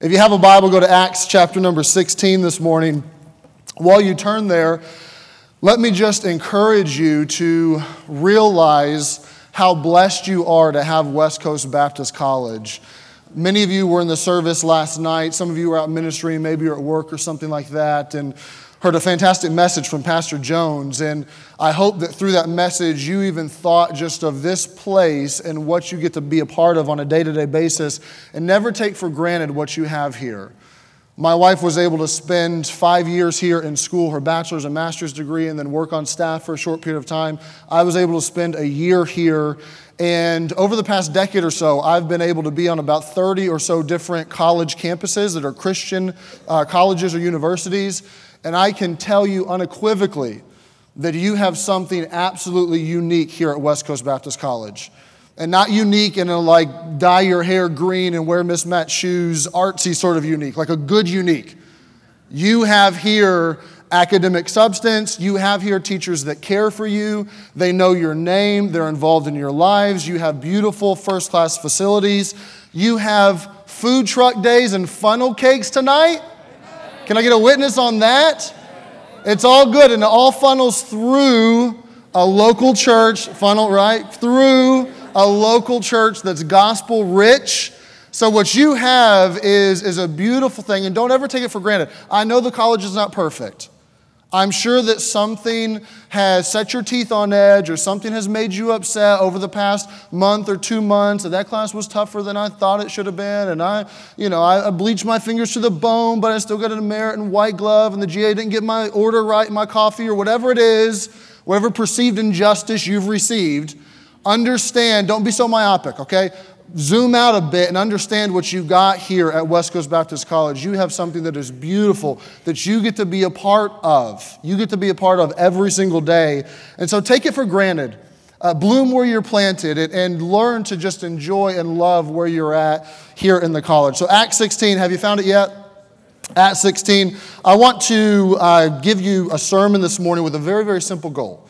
If you have a Bible, go to Acts chapter number 16 this morning. While you turn there, let me just encourage you to realize how blessed you are to have West Coast Baptist College. Many of you were in the service last night. Some of you were out ministering, maybe you're at work or something like that. And heard a fantastic message from Pastor Jones, and I hope that through that message, you even thought just of this place and what you get to be a part of on a day to day basis, and never take for granted what you have here. My wife was able to spend five years here in school, her bachelor's and master's degree, and then work on staff for a short period of time. I was able to spend a year here. And over the past decade or so, I've been able to be on about 30 or so different college campuses that are Christian uh, colleges or universities. And I can tell you unequivocally that you have something absolutely unique here at West Coast Baptist College. And not unique in a like dye your hair green and wear mismatched shoes, artsy sort of unique, like a good unique. You have here academic substance. You have here teachers that care for you. They know your name. They're involved in your lives. You have beautiful first class facilities. You have food truck days and funnel cakes tonight. Can I get a witness on that? It's all good, and it all funnels through a local church, funnel, right? Through a local church that's gospel rich. So, what you have is, is a beautiful thing, and don't ever take it for granted. I know the college is not perfect. I'm sure that something has set your teeth on edge or something has made you upset over the past month or two months that that class was tougher than I thought it should have been and I, you know, I bleached my fingers to the bone but I still got a merit and white glove and the GA didn't get my order right my coffee or whatever it is, whatever perceived injustice you've received. Understand, don't be so myopic, okay? Zoom out a bit and understand what you got here at West Coast Baptist College. You have something that is beautiful that you get to be a part of. You get to be a part of every single day. And so take it for granted. Uh, bloom where you're planted and, and learn to just enjoy and love where you're at here in the college. So, Acts 16, have you found it yet? Acts 16. I want to uh, give you a sermon this morning with a very, very simple goal.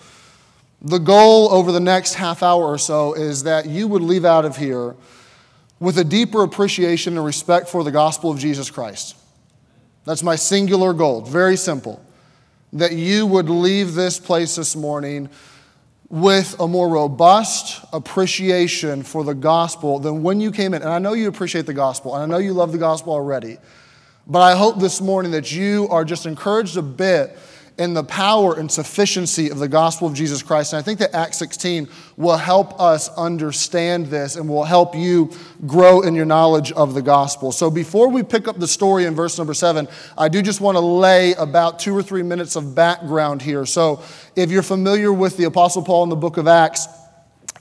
The goal over the next half hour or so is that you would leave out of here with a deeper appreciation and respect for the gospel of Jesus Christ. That's my singular goal. Very simple. That you would leave this place this morning with a more robust appreciation for the gospel than when you came in. And I know you appreciate the gospel, and I know you love the gospel already. But I hope this morning that you are just encouraged a bit in the power and sufficiency of the gospel of Jesus Christ. And I think that Acts 16 will help us understand this and will help you grow in your knowledge of the gospel. So before we pick up the story in verse number seven, I do just want to lay about two or three minutes of background here. So if you're familiar with the Apostle Paul in the book of Acts,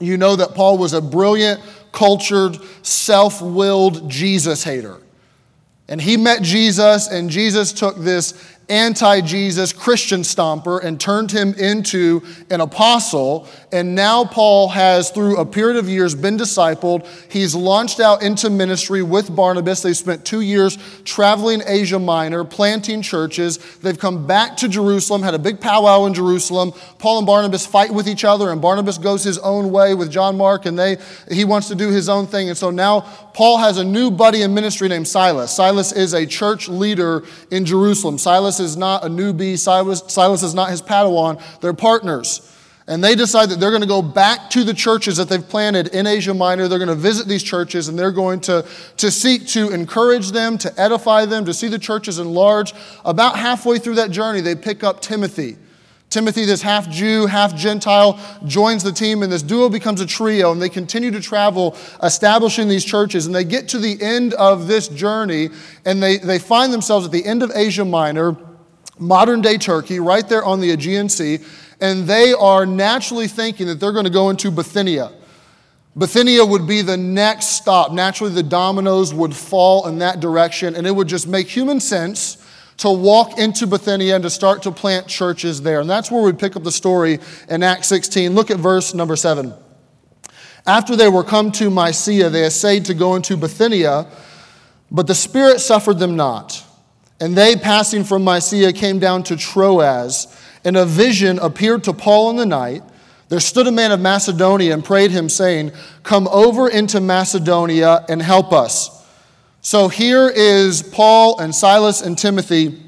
you know that Paul was a brilliant, cultured, self willed Jesus hater. And he met Jesus, and Jesus took this anti Jesus Christian stomper and turned him into an apostle. And now Paul has, through a period of years, been discipled. He's launched out into ministry with Barnabas. They've spent two years traveling Asia Minor, planting churches. They've come back to Jerusalem, had a big powwow in Jerusalem. Paul and Barnabas fight with each other, and Barnabas goes his own way with John Mark, and they, he wants to do his own thing. And so now Paul has a new buddy in ministry named Silas. Silas is a church leader in Jerusalem. Silas is not a newbie, Silas, Silas is not his Padawan. They're partners. And they decide that they're going to go back to the churches that they've planted in Asia Minor. They're going to visit these churches and they're going to, to seek to encourage them, to edify them, to see the churches enlarge. About halfway through that journey, they pick up Timothy. Timothy, this half Jew, half Gentile, joins the team, and this duo becomes a trio, and they continue to travel, establishing these churches. And they get to the end of this journey, and they, they find themselves at the end of Asia Minor modern day Turkey, right there on the Aegean Sea, and they are naturally thinking that they're going to go into Bithynia. Bithynia would be the next stop. Naturally, the dominoes would fall in that direction, and it would just make human sense to walk into Bithynia and to start to plant churches there. And that's where we pick up the story in Acts 16. Look at verse number 7. After they were come to Mysia, they essayed to go into Bithynia, but the Spirit suffered them not. And they, passing from Mysia, came down to Troas, and a vision appeared to Paul in the night. There stood a man of Macedonia and prayed him, saying, Come over into Macedonia and help us. So here is Paul and Silas and Timothy.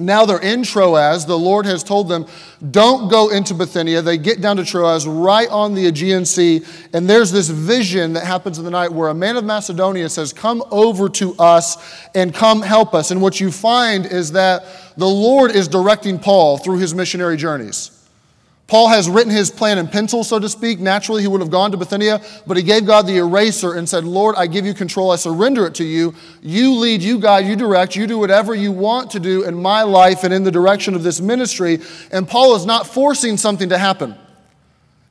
Now they're in Troas. The Lord has told them, don't go into Bithynia. They get down to Troas, right on the Aegean Sea. And there's this vision that happens in the night where a man of Macedonia says, Come over to us and come help us. And what you find is that the Lord is directing Paul through his missionary journeys. Paul has written his plan in pencil, so to speak. Naturally, he would have gone to Bithynia, but he gave God the eraser and said, Lord, I give you control. I surrender it to you. You lead, you guide, you direct, you do whatever you want to do in my life and in the direction of this ministry. And Paul is not forcing something to happen.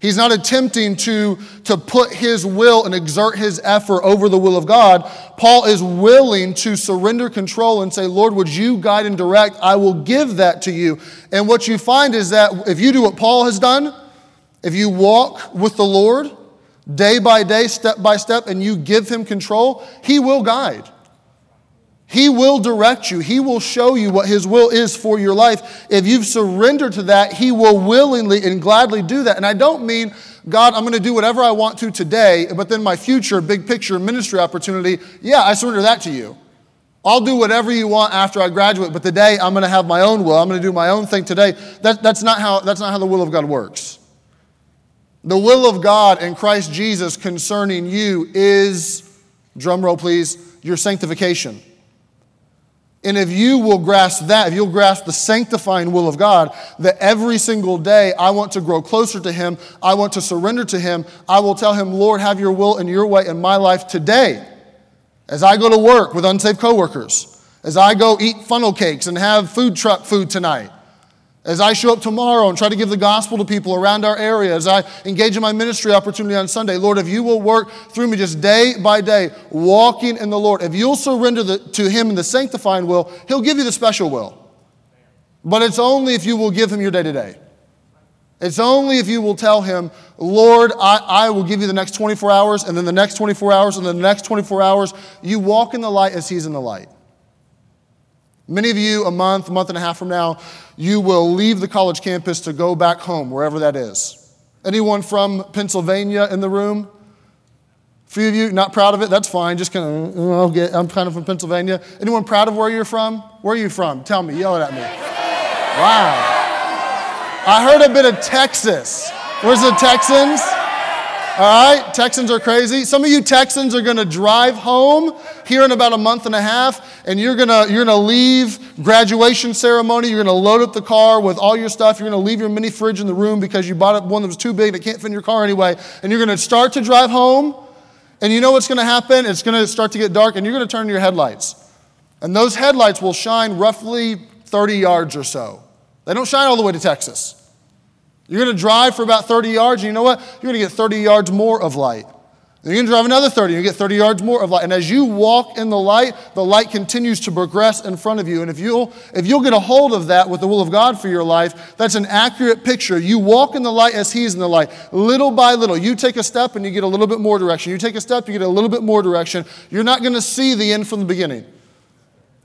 He's not attempting to, to put his will and exert his effort over the will of God. Paul is willing to surrender control and say, Lord, would you guide and direct? I will give that to you. And what you find is that if you do what Paul has done, if you walk with the Lord day by day, step by step, and you give him control, he will guide. He will direct you. He will show you what His will is for your life. If you've surrendered to that, He will willingly and gladly do that. And I don't mean, God, I'm going to do whatever I want to today, but then my future, big picture ministry opportunity, yeah, I surrender that to you. I'll do whatever you want after I graduate, but today I'm going to have my own will. I'm going to do my own thing today. That, that's, not how, that's not how the will of God works. The will of God in Christ Jesus concerning you is, drum roll please, your sanctification. And if you will grasp that, if you'll grasp the sanctifying will of God, that every single day I want to grow closer to Him, I want to surrender to Him, I will tell Him, Lord, have your will and your way in my life today. As I go to work with unsafe coworkers, as I go eat funnel cakes and have food truck food tonight, as I show up tomorrow and try to give the gospel to people around our area, as I engage in my ministry opportunity on Sunday, Lord, if you will work through me just day by day, walking in the Lord, if you'll surrender the, to Him in the sanctifying will, He'll give you the special will. But it's only if you will give Him your day to day. It's only if you will tell Him, Lord, I, I will give you the next 24 hours, and then the next 24 hours, and then the next 24 hours. You walk in the light as He's in the light. Many of you, a month, month and a half from now, you will leave the college campus to go back home, wherever that is. Anyone from Pennsylvania in the room? A few of you not proud of it? That's fine. Just kind of, get, I'm kind of from Pennsylvania. Anyone proud of where you're from? Where are you from? Tell me. Yell it at me. Wow. I heard a bit of Texas. Where's the Texans? All right, Texans are crazy. Some of you Texans are going to drive home here in about a month and a half, and you're going to you're going to leave graduation ceremony. You're going to load up the car with all your stuff. You're going to leave your mini fridge in the room because you bought one that was too big it can't fit in your car anyway. And you're going to start to drive home, and you know what's going to happen? It's going to start to get dark, and you're going to turn your headlights, and those headlights will shine roughly 30 yards or so. They don't shine all the way to Texas. You're going to drive for about 30 yards, and you know what? You're going to get 30 yards more of light. You're going to drive another 30, and you get 30 yards more of light. And as you walk in the light, the light continues to progress in front of you. And if you'll, if you'll get a hold of that with the will of God for your life, that's an accurate picture. You walk in the light as He's in the light. Little by little, you take a step and you get a little bit more direction. You take a step, you get a little bit more direction. You're not going to see the end from the beginning.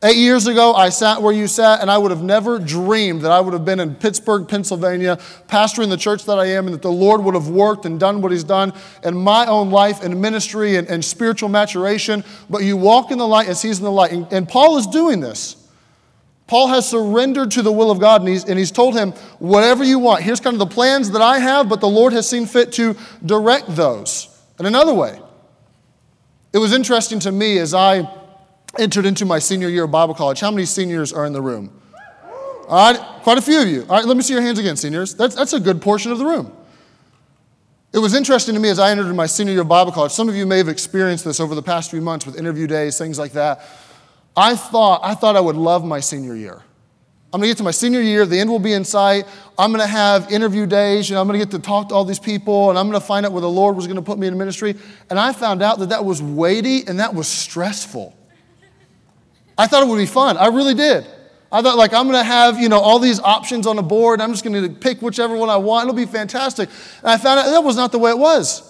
Eight years ago, I sat where you sat, and I would have never dreamed that I would have been in Pittsburgh, Pennsylvania, pastoring the church that I am, and that the Lord would have worked and done what He's done in my own life and ministry and, and spiritual maturation. But you walk in the light as He's in the light. And, and Paul is doing this. Paul has surrendered to the will of God, and he's, and he's told him, whatever you want. Here's kind of the plans that I have, but the Lord has seen fit to direct those. In another way, it was interesting to me as I entered into my senior year of Bible college. How many seniors are in the room? All right, quite a few of you. All right, let me see your hands again, seniors. That's, that's a good portion of the room. It was interesting to me as I entered my senior year of Bible college. Some of you may have experienced this over the past few months with interview days, things like that. I thought, I thought I would love my senior year. I'm gonna get to my senior year, the end will be in sight. I'm gonna have interview days, you know, I'm gonna get to talk to all these people, and I'm gonna find out where the Lord was gonna put me in ministry. And I found out that that was weighty and that was stressful. I thought it would be fun. I really did. I thought, like, I'm going to have, you know, all these options on the board. I'm just going to pick whichever one I want. It'll be fantastic. And I found out that was not the way it was.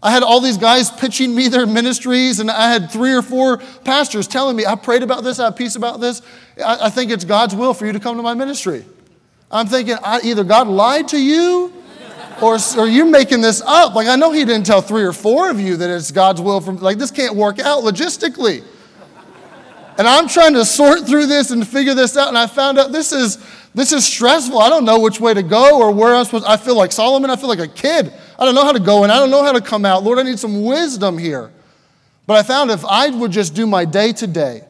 I had all these guys pitching me their ministries, and I had three or four pastors telling me, I prayed about this, I have peace about this. I, I think it's God's will for you to come to my ministry. I'm thinking, I, either God lied to you or, or you're making this up. Like, I know He didn't tell three or four of you that it's God's will. From, like, this can't work out logistically. And I'm trying to sort through this and figure this out. And I found out this is, this is stressful. I don't know which way to go or where I'm supposed I feel like Solomon. I feel like a kid. I don't know how to go and I don't know how to come out. Lord, I need some wisdom here. But I found if I would just do my day to day,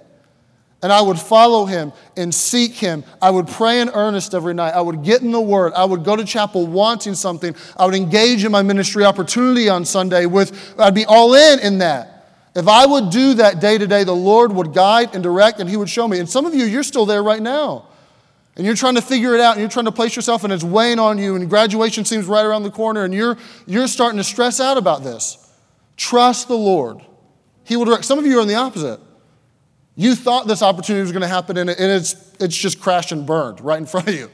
and I would follow him and seek him. I would pray in earnest every night. I would get in the word. I would go to chapel wanting something. I would engage in my ministry opportunity on Sunday with, I'd be all in in that. If I would do that day to day, the Lord would guide and direct and he would show me. And some of you, you're still there right now. And you're trying to figure it out and you're trying to place yourself and it's weighing on you and graduation seems right around the corner and you're, you're starting to stress out about this. Trust the Lord. He will direct. Some of you are in the opposite. You thought this opportunity was going to happen and it's, it's just crashed and burned right in front of you.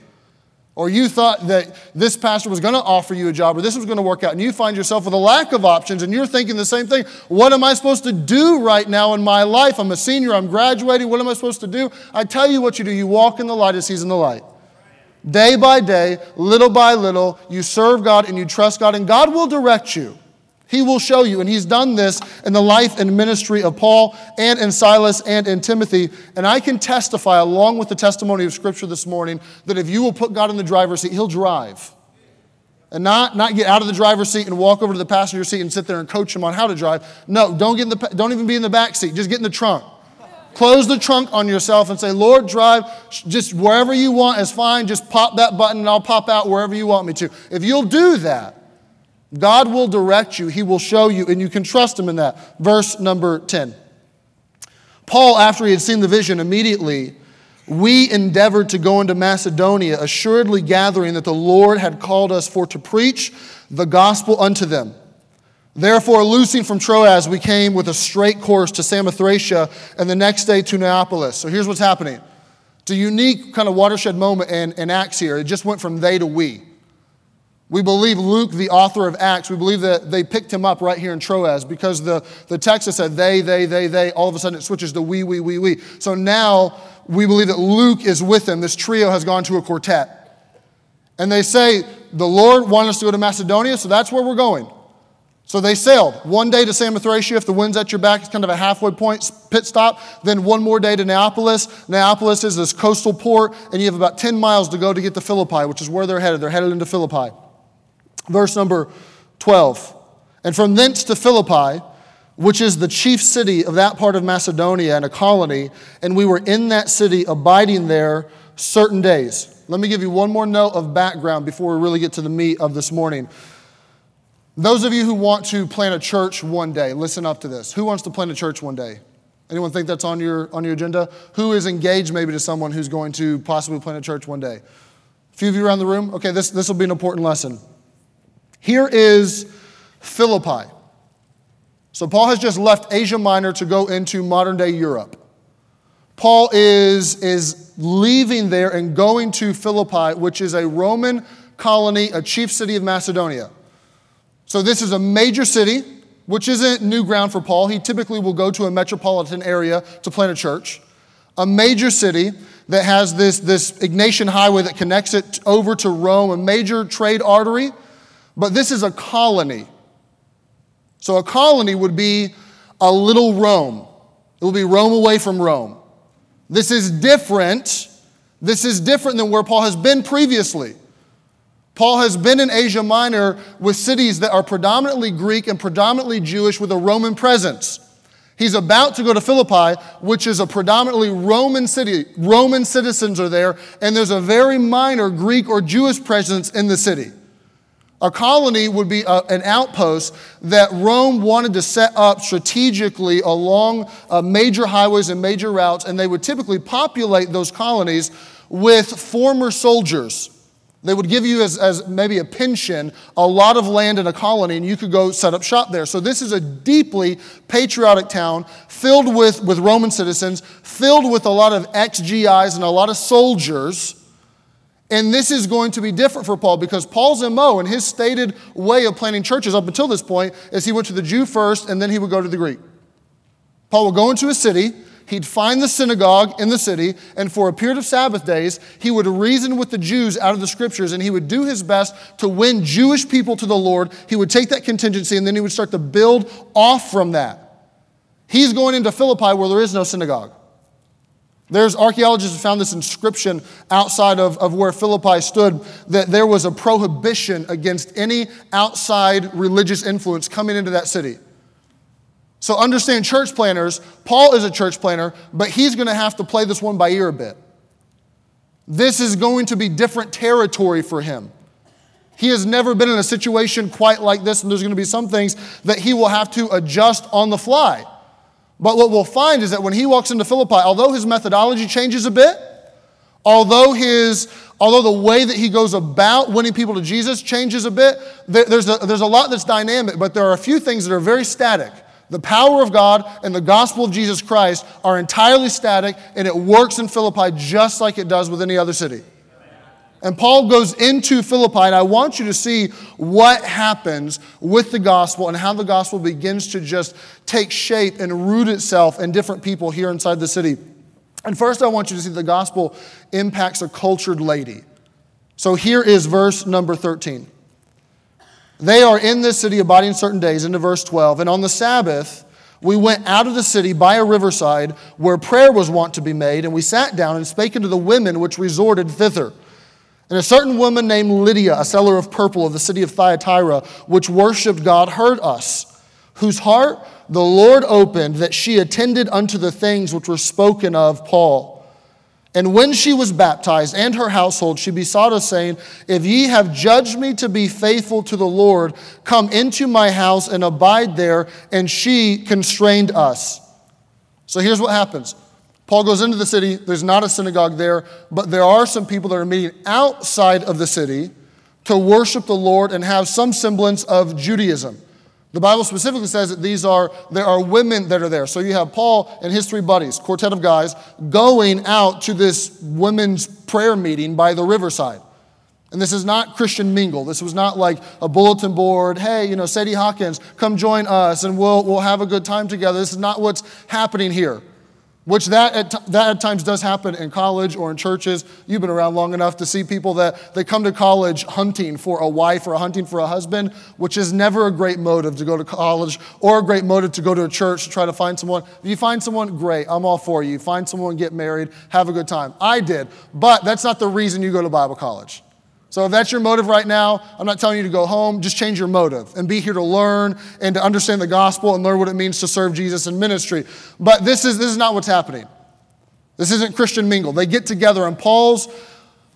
Or you thought that this pastor was going to offer you a job or this was going to work out, and you find yourself with a lack of options and you're thinking the same thing. What am I supposed to do right now in my life? I'm a senior, I'm graduating. What am I supposed to do? I tell you what you do you walk in the light as He's in the light. Day by day, little by little, you serve God and you trust God, and God will direct you. He will show you. And he's done this in the life and ministry of Paul and in Silas and in Timothy. And I can testify, along with the testimony of Scripture this morning, that if you will put God in the driver's seat, he'll drive. And not, not get out of the driver's seat and walk over to the passenger seat and sit there and coach him on how to drive. No, don't, get in the, don't even be in the back seat. Just get in the trunk. Close the trunk on yourself and say, Lord, drive just wherever you want is fine. Just pop that button and I'll pop out wherever you want me to. If you'll do that, God will direct you, He will show you, and you can trust Him in that. Verse number 10. Paul, after he had seen the vision, immediately we endeavored to go into Macedonia, assuredly gathering that the Lord had called us for to preach the gospel unto them. Therefore, loosing from Troas, we came with a straight course to Samothracia and the next day to Neapolis. So here's what's happening. It's a unique kind of watershed moment in, in Acts here. It just went from they to we. We believe Luke, the author of Acts, we believe that they picked him up right here in Troas because the, the text has said they, they, they, they. All of a sudden it switches to we, we, we, we. So now we believe that Luke is with them. This trio has gone to a quartet. And they say, the Lord wanted us to go to Macedonia, so that's where we're going. So they sailed one day to Samothracia. If the wind's at your back, it's kind of a halfway point pit stop. Then one more day to Neapolis. Neapolis is this coastal port, and you have about 10 miles to go to get to Philippi, which is where they're headed. They're headed into Philippi. Verse number 12. And from thence to Philippi, which is the chief city of that part of Macedonia and a colony, and we were in that city abiding there certain days. Let me give you one more note of background before we really get to the meat of this morning. Those of you who want to plant a church one day, listen up to this. Who wants to plant a church one day? Anyone think that's on your, on your agenda? Who is engaged maybe to someone who's going to possibly plant a church one day? A few of you around the room? Okay, this, this will be an important lesson. Here is Philippi. So Paul has just left Asia Minor to go into modern day Europe. Paul is, is leaving there and going to Philippi, which is a Roman colony, a chief city of Macedonia. So this is a major city, which isn't new ground for Paul. He typically will go to a metropolitan area to plant a church. A major city that has this, this Egnatian highway that connects it over to Rome, a major trade artery. But this is a colony. So a colony would be a little Rome. It will be Rome away from Rome. This is different. This is different than where Paul has been previously. Paul has been in Asia Minor with cities that are predominantly Greek and predominantly Jewish with a Roman presence. He's about to go to Philippi, which is a predominantly Roman city. Roman citizens are there, and there's a very minor Greek or Jewish presence in the city. A colony would be a, an outpost that Rome wanted to set up strategically along uh, major highways and major routes, and they would typically populate those colonies with former soldiers. They would give you, as, as maybe a pension, a lot of land in a colony, and you could go set up shop there. So, this is a deeply patriotic town filled with, with Roman citizens, filled with a lot of ex GIs and a lot of soldiers and this is going to be different for Paul because Paul's MO and his stated way of planning churches up until this point is he went to the Jew first and then he would go to the Greek. Paul would go into a city, he'd find the synagogue in the city, and for a period of Sabbath days, he would reason with the Jews out of the scriptures and he would do his best to win Jewish people to the Lord. He would take that contingency and then he would start to build off from that. He's going into Philippi where there is no synagogue. There's archaeologists have found this inscription outside of, of where Philippi stood that there was a prohibition against any outside religious influence coming into that city. So understand church planners, Paul is a church planner, but he's going to have to play this one by ear a bit. This is going to be different territory for him. He has never been in a situation quite like this, and there's going to be some things that he will have to adjust on the fly. But what we'll find is that when he walks into Philippi, although his methodology changes a bit, although his although the way that he goes about winning people to Jesus changes a bit, there's a, there's a lot that's dynamic, but there are a few things that are very static. The power of God and the gospel of Jesus Christ are entirely static, and it works in Philippi just like it does with any other city. And Paul goes into Philippi, and I want you to see what happens with the gospel and how the gospel begins to just take shape and root itself in different people here inside the city. And first, I want you to see the gospel impacts a cultured lady. So here is verse number 13. They are in this city abiding certain days, into verse 12. And on the Sabbath, we went out of the city by a riverside where prayer was wont to be made, and we sat down and spake unto the women which resorted thither. And a certain woman named Lydia, a seller of purple of the city of Thyatira, which worshipped God, heard us, whose heart the Lord opened, that she attended unto the things which were spoken of Paul. And when she was baptized and her household, she besought us, saying, If ye have judged me to be faithful to the Lord, come into my house and abide there. And she constrained us. So here's what happens Paul goes into the city. There's not a synagogue there, but there are some people that are meeting outside of the city to worship the Lord and have some semblance of Judaism. The Bible specifically says that these are there are women that are there. So you have Paul and his three buddies, quartet of guys, going out to this women's prayer meeting by the riverside. And this is not Christian mingle. This was not like a bulletin board. Hey, you know, Sadie Hawkins, come join us and we'll, we'll have a good time together. This is not what's happening here which that at, t- that at times does happen in college or in churches. You've been around long enough to see people that they come to college hunting for a wife or hunting for a husband, which is never a great motive to go to college or a great motive to go to a church to try to find someone. If you find someone, great, I'm all for you. Find someone, get married, have a good time. I did, but that's not the reason you go to Bible college. So if that's your motive right now, I'm not telling you to go home, just change your motive and be here to learn and to understand the gospel and learn what it means to serve Jesus in ministry. But this is, this is not what's happening. This isn't Christian mingle. They get together, and Paul's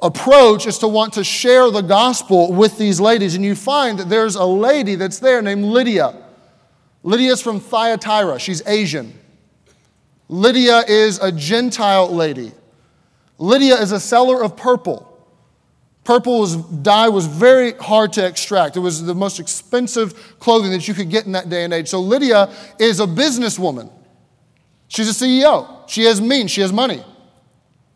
approach is to want to share the gospel with these ladies. And you find that there's a lady that's there named Lydia. Lydia's from Thyatira, she's Asian. Lydia is a Gentile lady. Lydia is a seller of purple. Purple was, dye was very hard to extract. It was the most expensive clothing that you could get in that day and age. So Lydia is a businesswoman. She's a CEO. She has means, she has money.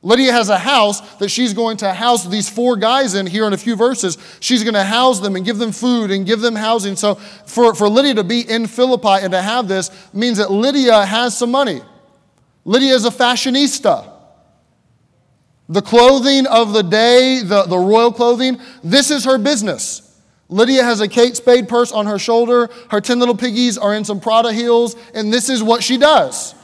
Lydia has a house that she's going to house these four guys in here in a few verses. She's going to house them and give them food and give them housing. So for, for Lydia to be in Philippi and to have this means that Lydia has some money. Lydia is a fashionista. The clothing of the day, the, the royal clothing, this is her business. Lydia has a Kate Spade purse on her shoulder. Her 10 little piggies are in some Prada heels, and this is what she does.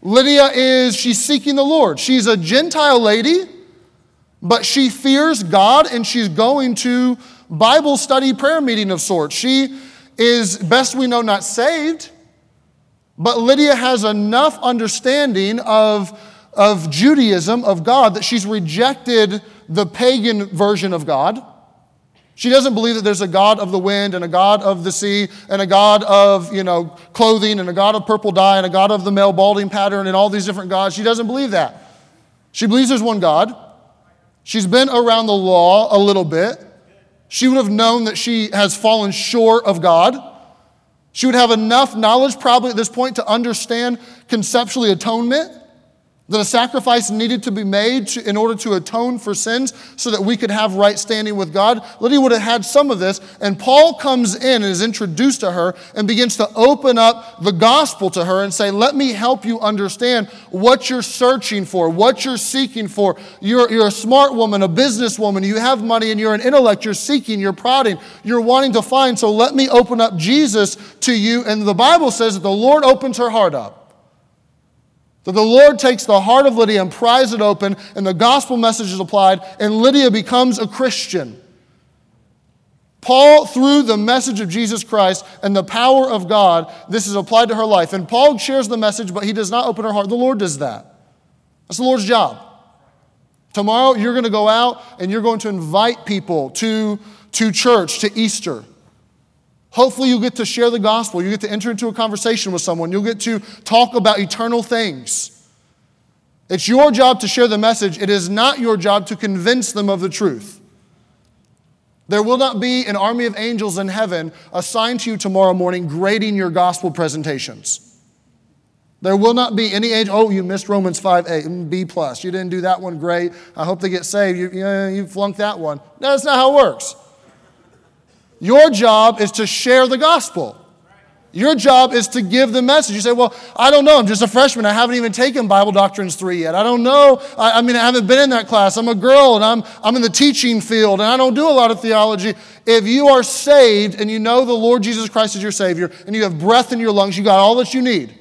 Lydia is, she's seeking the Lord. She's a Gentile lady, but she fears God and she's going to Bible study prayer meeting of sorts. She is, best we know, not saved, but Lydia has enough understanding of of Judaism, of God, that she's rejected the pagan version of God. She doesn't believe that there's a God of the wind and a God of the sea and a God of, you know, clothing and a God of purple dye and a God of the male balding pattern and all these different gods. She doesn't believe that. She believes there's one God. She's been around the law a little bit. She would have known that she has fallen short of God. She would have enough knowledge, probably at this point, to understand conceptually atonement that a sacrifice needed to be made to, in order to atone for sins so that we could have right standing with God. Lydia would have had some of this, and Paul comes in and is introduced to her and begins to open up the gospel to her and say, Let me help you understand what you're searching for, what you're seeking for. You're, you're a smart woman, a businesswoman, you have money, and you're an intellect, you're seeking, you're prodding, you're wanting to find, so let me open up Jesus to you. And the Bible says that the Lord opens her heart up. That the Lord takes the heart of Lydia and pries it open, and the gospel message is applied, and Lydia becomes a Christian. Paul, through the message of Jesus Christ and the power of God, this is applied to her life. And Paul shares the message, but he does not open her heart. The Lord does that. That's the Lord's job. Tomorrow, you're going to go out and you're going to invite people to, to church, to Easter. Hopefully, you get to share the gospel. You get to enter into a conversation with someone. You'll get to talk about eternal things. It's your job to share the message. It is not your job to convince them of the truth. There will not be an army of angels in heaven assigned to you tomorrow morning grading your gospel presentations. There will not be any angel. Oh, you missed Romans 5 A, mm, B plus. You didn't do that one great. I hope they get saved. You, you, you flunked that one. No, that's not how it works. Your job is to share the gospel. Your job is to give the message. You say, Well, I don't know. I'm just a freshman. I haven't even taken Bible Doctrines 3 yet. I don't know. I, I, mean, I haven't been in that class. I'm a girl and I'm, I'm in the teaching field and I don't do a lot of theology. If you are saved and you know the Lord Jesus Christ is your Savior and you have breath in your lungs, you got all that you need.